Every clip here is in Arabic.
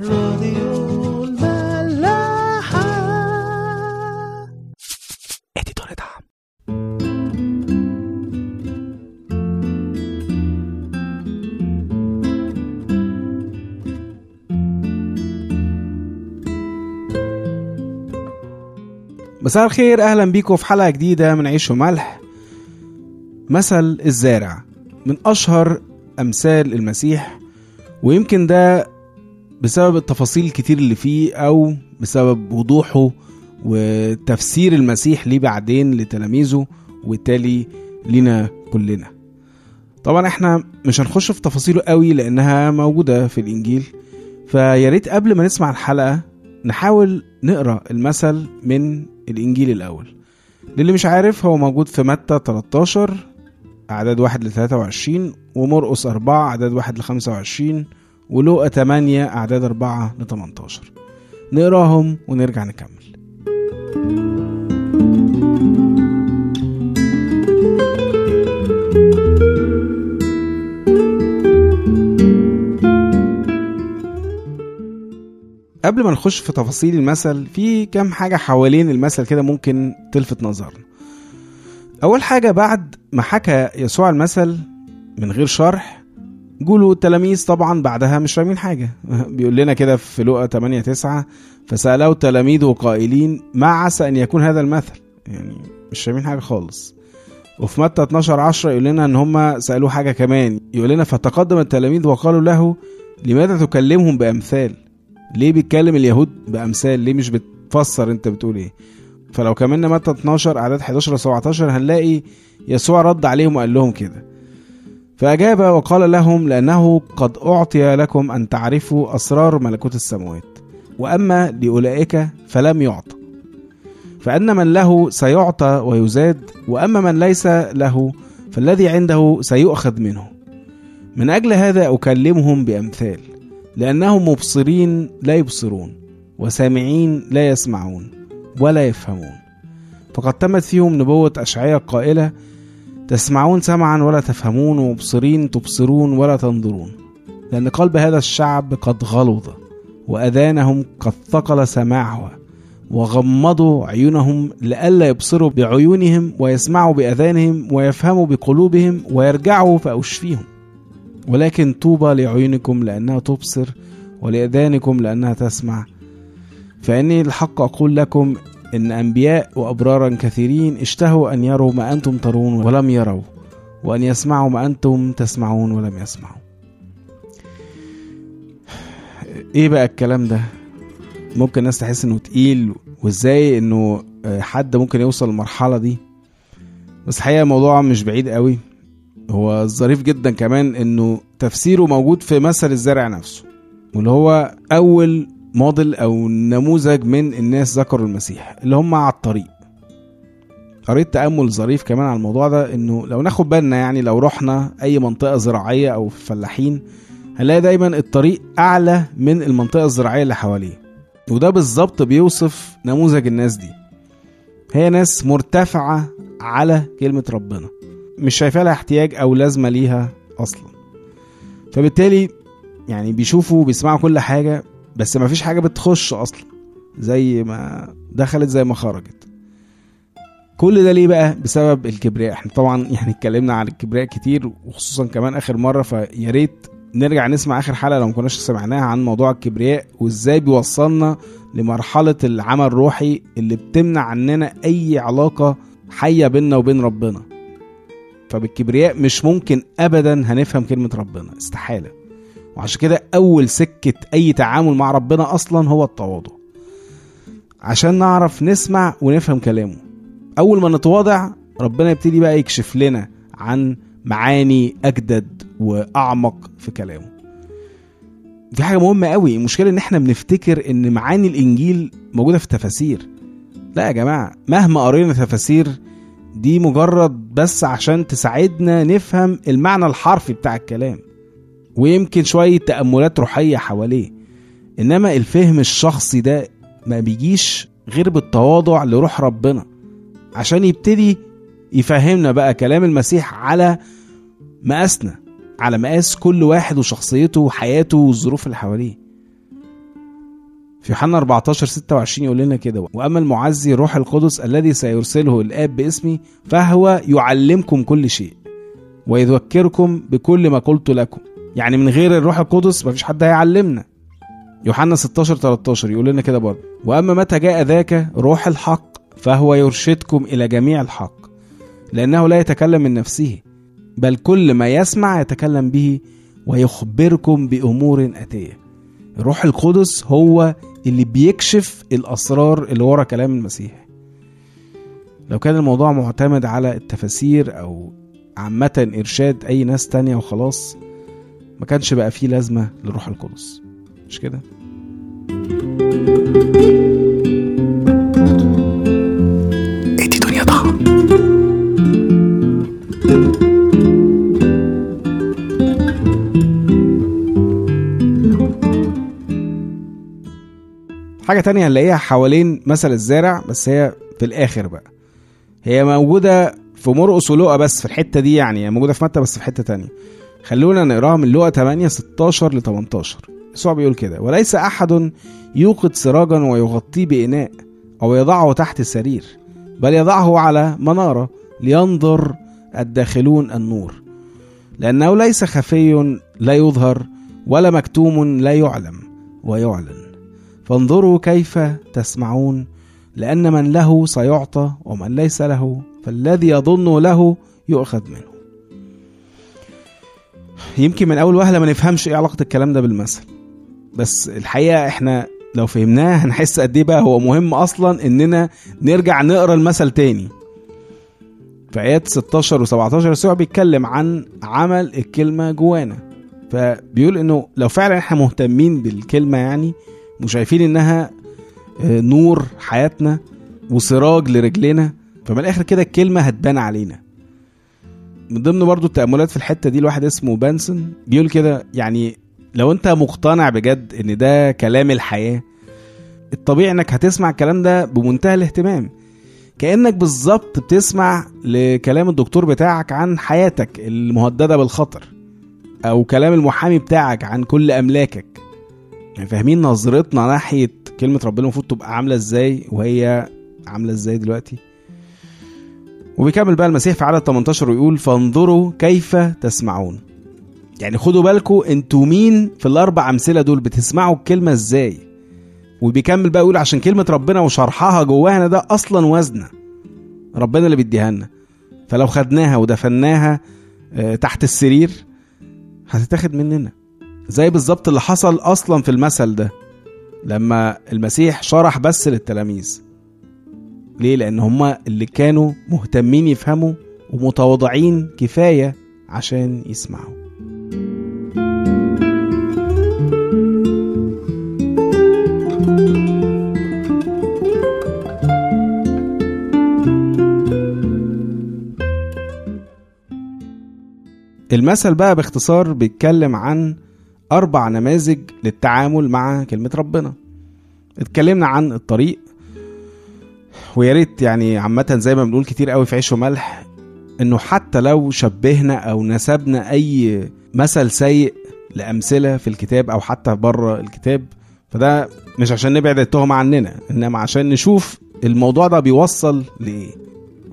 راديو الملاحة. اديتور دعم. مساء الخير أهلا بيكم في حلقة جديدة من عيش وملح مثل الزارع من أشهر أمثال المسيح ويمكن ده بسبب التفاصيل الكتير اللي فيه أو بسبب وضوحه وتفسير المسيح ليه بعدين لتلاميذه وبالتالي لينا كلنا. طبعا إحنا مش هنخش في تفاصيله قوي لأنها موجودة في الإنجيل فيا ريت قبل ما نسمع الحلقة نحاول نقرأ المثل من الإنجيل الأول. للي مش عارف هو موجود في متى 13 أعداد 1 ل 23 ومرقس 4 أعداد 1 ل 25 ولوقا 8 أعداد 4 ل 18 نقراهم ونرجع نكمل. قبل ما نخش في تفاصيل المثل في كام حاجة حوالين المثل كده ممكن تلفت نظرنا. أول حاجة بعد ما حكى يسوع المثل من غير شرح جوله التلاميذ طبعا بعدها مش فاهمين حاجة. بيقول لنا كده في لقا 8 9 فسأله تلاميذه قائلين ما عسى أن يكون هذا المثل؟ يعني مش فاهمين حاجة خالص. وفي متى 12 10 يقول لنا إن هم سألوه حاجة كمان. يقول لنا فتقدم التلاميذ وقالوا له لماذا تكلمهم بأمثال؟ ليه بيتكلم اليهود بأمثال؟ ليه مش بتفسر أنت بتقول إيه؟ فلو كملنا متى 12 أعداد 11 ل 17 هنلاقي يسوع رد عليهم وقال لهم كده. فأجاب وقال لهم لأنه قد أعطي لكم أن تعرفوا أسرار ملكوت السماوات وأما لأولئك فلم يعطى فأن من له سيعطى ويزاد وأما من ليس له فالذي عنده سيؤخذ منه. من أجل هذا أكلمهم بأمثال لأنهم مبصرين لا يبصرون وسامعين لا يسمعون ولا يفهمون. فقد تمت فيهم نبوة أشعياء قائلة تسمعون سمعا ولا تفهمون ومبصرين تبصرون ولا تنظرون. لأن قلب هذا الشعب قد غلظ وأذانهم قد ثقل سماعها وغمضوا عيونهم لئلا يبصروا بعيونهم ويسمعوا بأذانهم ويفهموا بقلوبهم ويرجعوا فأشفيهم. ولكن طوبى لعيونكم لأنها تبصر ولأذانكم لأنها تسمع. فإني الحق أقول لكم إن أنبياء وأبرارا كثيرين اشتهوا أن يروا ما أنتم ترون ولم يروا وأن يسمعوا ما أنتم تسمعون ولم يسمعوا. إيه بقى الكلام ده؟ ممكن الناس تحس إنه تقيل وإزاي إنه حد ممكن يوصل للمرحلة دي؟ بس الحقيقة الموضوع مش بعيد قوي. هو ظريف جدا كمان إنه تفسيره موجود في مثل الزرع نفسه واللي هو أول موديل أو نموذج من الناس ذكروا المسيح اللي هم على الطريق. قريت تأمل ظريف كمان على الموضوع ده إنه لو ناخد بالنا يعني لو رحنا أي منطقة زراعية أو فلاحين هنلاقي دايما الطريق أعلى من المنطقة الزراعية اللي حواليه. وده بالظبط بيوصف نموذج الناس دي. هي ناس مرتفعة على كلمة ربنا. مش شايفة لها احتياج أو لازمة ليها أصلا. فبالتالي يعني بيشوفوا بيسمعوا كل حاجة بس ما فيش حاجة بتخش أصلا. زي ما دخلت زي ما خرجت. كل ده ليه بقى؟ بسبب الكبرياء. إحنا طبعا يعني اتكلمنا عن الكبرياء كتير وخصوصا كمان آخر مرة فيا ريت نرجع نسمع آخر حلقة لو ما كناش سمعناها عن موضوع الكبرياء وإزاي بيوصلنا لمرحلة العمل الروحي اللي بتمنع عننا أي علاقة حية بيننا وبين ربنا. فبالكبرياء مش ممكن ابدا هنفهم كلمة ربنا. استحالة. وعشان كده أول سكة أي تعامل مع ربنا أصلا هو التواضع. عشان نعرف نسمع ونفهم كلامه. أول ما نتواضع ربنا يبتدي بقى يكشف لنا عن معاني أجدد وأعمق في كلامه. دي حاجة مهمة قوي. المشكلة إن إحنا بنفتكر إن معاني الإنجيل موجودة في التفاسير. لا يا جماعة مهما قرينا تفاسير دي مجرد بس عشان تساعدنا نفهم المعنى الحرفي بتاع الكلام. ويمكن شوية تأملات روحية حواليه. إنما الفهم الشخصي ده ما بيجيش غير بالتواضع لروح ربنا. عشان يبتدي يفهمنا بقى كلام المسيح على مقاسنا على مقاس كل واحد وشخصيته وحياته والظروف اللي حواليه. في يوحنا 14 26 يقول لنا كده وأما المعزي الروح القدس الذي سيرسله الآب باسمي فهو يعلمكم كل شيء ويذكركم بكل ما قلت لكم. يعني من غير الروح القدس مفيش حد هيعلمنا. يوحنا 16 13 يقول لنا كده برضه وأما متى جاء ذاك روح الحق فهو يرشدكم إلى جميع الحق لأنه لا يتكلم من نفسه بل كل ما يسمع يتكلم به ويخبركم بأمور أتية. الروح القدس هو اللي بيكشف الأسرار اللي ورا كلام المسيح. لو كان الموضوع معتمد على التفاسير أو عامة إرشاد أي ناس تانية وخلاص ما كانش بقى فيه لازمة للروح القدس. مش كده؟ إدي دنيا حاجة تانية هنلاقيها حوالين مثل الزارع بس هي في الآخر بقى. هي موجودة في مرقس ولقا بس في الحتة دي يعني هي موجودة في متى بس في حتة تانية. خلونا نقراها من لقا 8 16 ل 18 يسوع بيقول كده وليس أحد يوقد سراجا ويغطيه بإناء أو يضعه تحت سرير بل يضعه على منارة لينظر الداخلون النور. لأنه ليس خفي لا يظهر ولا مكتوم لا يعلم ويعلن. فانظروا كيف تسمعون لأن من له سيعطى ومن ليس له فالذي يظن له يؤخذ منه. يمكن من أول وهلة ما نفهمش إيه علاقة الكلام ده بالمثل. بس الحقيقة إحنا لو فهمناه هنحس قد إيه بقى هو مهم أصلا إننا نرجع نقرأ المثل تاني. في آيات 16 و17 يسوع بيتكلم عن عمل الكلمة جوانا. فبيقول إنه لو فعلا إحنا مهتمين بالكلمة يعني وشايفين إنها آه، نور حياتنا وسراج لرجلنا فمن الآخر كده الكلمة هتبان علينا. من ضمن برضو التأملات في الحتة دي الواحد اسمه بانسون بيقول كده يعني لو انت مقتنع بجد ان ده كلام الحياة الطبيعي انك هتسمع الكلام ده بمنتهى الاهتمام. كأنك بالظبط بتسمع لكلام الدكتور بتاعك عن حياتك المهددة بالخطر أو كلام المحامي بتاعك عن كل أملاكك. يعني فاهمين نظرتنا ناحية كلمة ربنا المفروض تبقى عاملة إزاي وهي عاملة إزاي دلوقتي؟ وبيكمل بقى المسيح في عدد 18 ويقول فانظروا كيف تسمعون. يعني خدوا بالكم أنتوا مين في الأربع أمثلة دول؟ بتسمعوا الكلمة إزاي؟ وبيكمل بقى يقول عشان كلمة ربنا وشرحها جوانا ده أصلا وزنة. ربنا اللي بيديها لنا. فلو خدناها ودفناها آه، تحت السرير هتتاخد مننا. زي بالظبط اللي حصل أصلا في المثل ده لما المسيح شرح بس للتلاميذ. ليه؟ لأن هما اللي كانوا مهتمين يفهموا ومتواضعين كفاية عشان يسمعوا. المثل بقى باختصار بيتكلم عن أربع نماذج للتعامل مع كلمة ربنا. اتكلمنا عن الطريق ويا ريت يعني عامة زي ما بنقول كتير قوي في عيش وملح إنه حتى لو شبهنا أو نسبنا أي مثل سيء لأمثلة في الكتاب أو حتى بره الكتاب فده مش عشان نبعد التهمة عننا إنما عشان نشوف الموضوع ده بيوصل لايه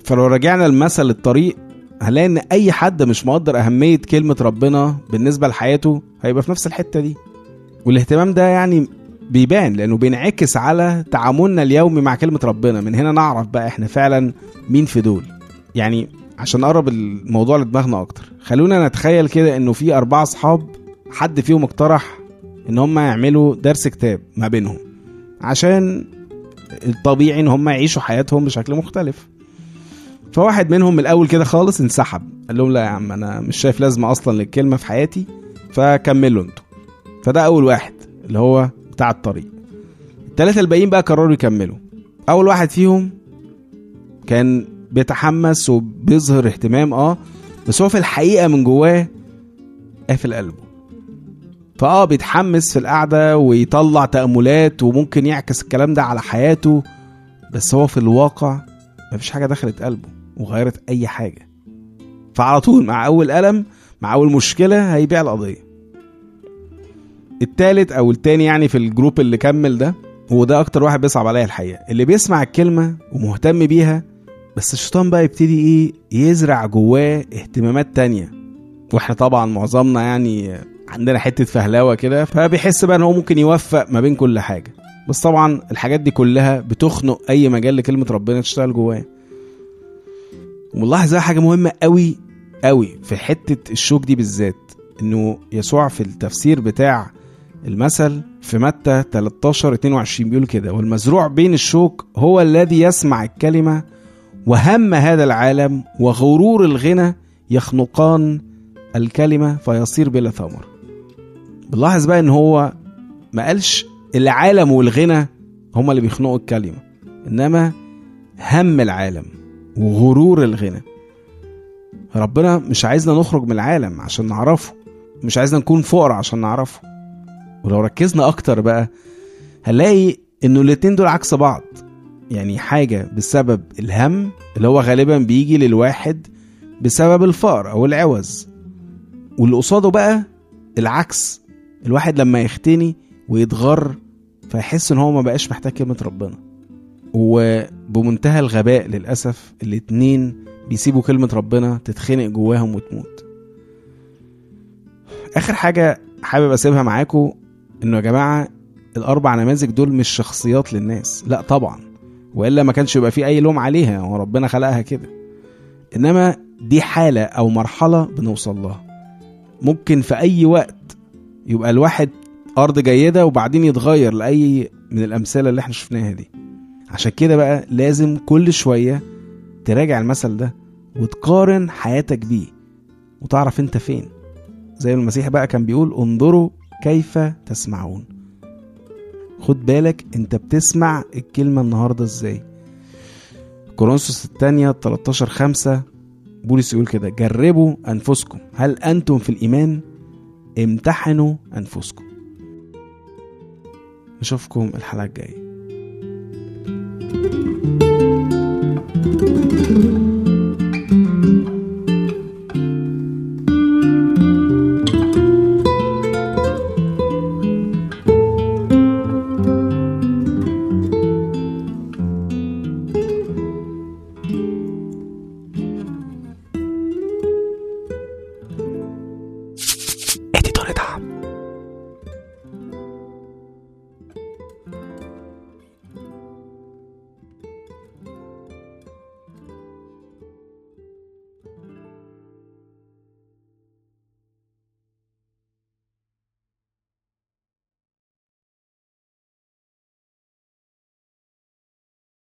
فلو رجعنا لمثل الطريق هنلاقي إن أي حد مش مقدر أهمية كلمة ربنا بالنسبة لحياته هيبقى في نفس الحتة دي. والاهتمام ده يعني بيبان لأنه بينعكس على تعاملنا اليومي مع كلمة ربنا. من هنا نعرف بقى إحنا فعلا مين في دول. يعني عشان نقرب الموضوع لدماغنا أكتر خلونا نتخيل كده إنه في أربعة أصحاب حد فيهم اقترح إن هم يعملوا درس كتاب ما بينهم عشان الطبيعي إن هم يعيشوا حياتهم بشكل مختلف. فواحد منهم من الأول كده خالص انسحب قال لهم لا يا عم أنا مش شايف لازمة أصلا للكلمة في حياتي فكملوا أنتوا. فده أول واحد اللي هو بتاع الطريق. الثلاثه الباقيين بقى قرروا يكملوا. أول واحد فيهم كان بيتحمس وبيظهر اهتمام آه بس هو في الحقيقة من جواه قافل قلبه. فآه بيتحمس في القعدة ويطلع تأملات وممكن يعكس الكلام ده على حياته بس هو في الواقع مفيش حاجة دخلت قلبه وغيرت أي حاجة. فعلى طول مع أول قلم مع أول مشكلة هيبيع القضية. التالت أو التاني يعني في الجروب اللي كمل ده وده أكتر واحد بيصعب عليا الحقيقة. اللي بيسمع الكلمة ومهتم بيها بس الشيطان بقى يبتدي إيه يزرع جواه اهتمامات تانية. وإحنا طبعا معظمنا يعني عندنا حتة فهلاوه كده فبيحس بقى إن هو ممكن يوفق ما بين كل حاجة. بس طبعا الحاجات دي كلها بتخنق أي مجال لكلمة ربنا تشتغل جواه. وملاحظ حاجة مهمة قوي قوي في حتة الشوك دي بالذات إنه يسوع في التفسير بتاع المثل في متى 13 22 بيقول كده والمزروع بين الشوك هو الذي يسمع الكلمة وهم هذا العالم وغرور الغنى يخنقان الكلمة فيصير بلا ثمر. بنلاحظ بقى إن هو ما قالش العالم والغنى هما اللي بيخنقوا الكلمة إنما هم العالم وغرور الغنى. ربنا مش عايزنا نخرج من العالم عشان نعرفه مش عايزنا نكون فقراء عشان نعرفه. ولو ركزنا أكتر بقى هنلاقي إنه الاتنين دول عكس بعض. يعني حاجة بسبب الهم اللي هو غالبا بيجي للواحد بسبب الفقر أو العوز. واللي قصاده بقى العكس الواحد لما يختني ويتغر فيحس إن هو ما بقاش محتاج كلمة ربنا. وبمنتهى الغباء للأسف الاتنين بيسيبوا كلمة ربنا تتخنق جواهم وتموت. آخر حاجة حابب أسيبها معاكم إنه يا جماعة الأربع نماذج دول مش شخصيات للناس. لا طبعا. وإلا ما كانش يبقى في أي لوم عليها وربنا خلقها كده. إنما دي حالة أو مرحلة بنوصل لها. ممكن في أي وقت يبقى الواحد أرض جيدة وبعدين يتغير لأي من الأمثلة اللي إحنا شفناها دي. عشان كده بقى لازم كل شوية تراجع المثل ده وتقارن حياتك بيه. وتعرف أنت فين. زي المسيح بقى كان بيقول انظروا كيف تسمعون. خد بالك انت بتسمع الكلمة النهاردة إزاي. كورنثوس الثانية 13 5 بولس يقول كده جربوا أنفسكم. هل أنتم في الإيمان؟ امتحنوا أنفسكم. نشوفكم الحلقة الجاية.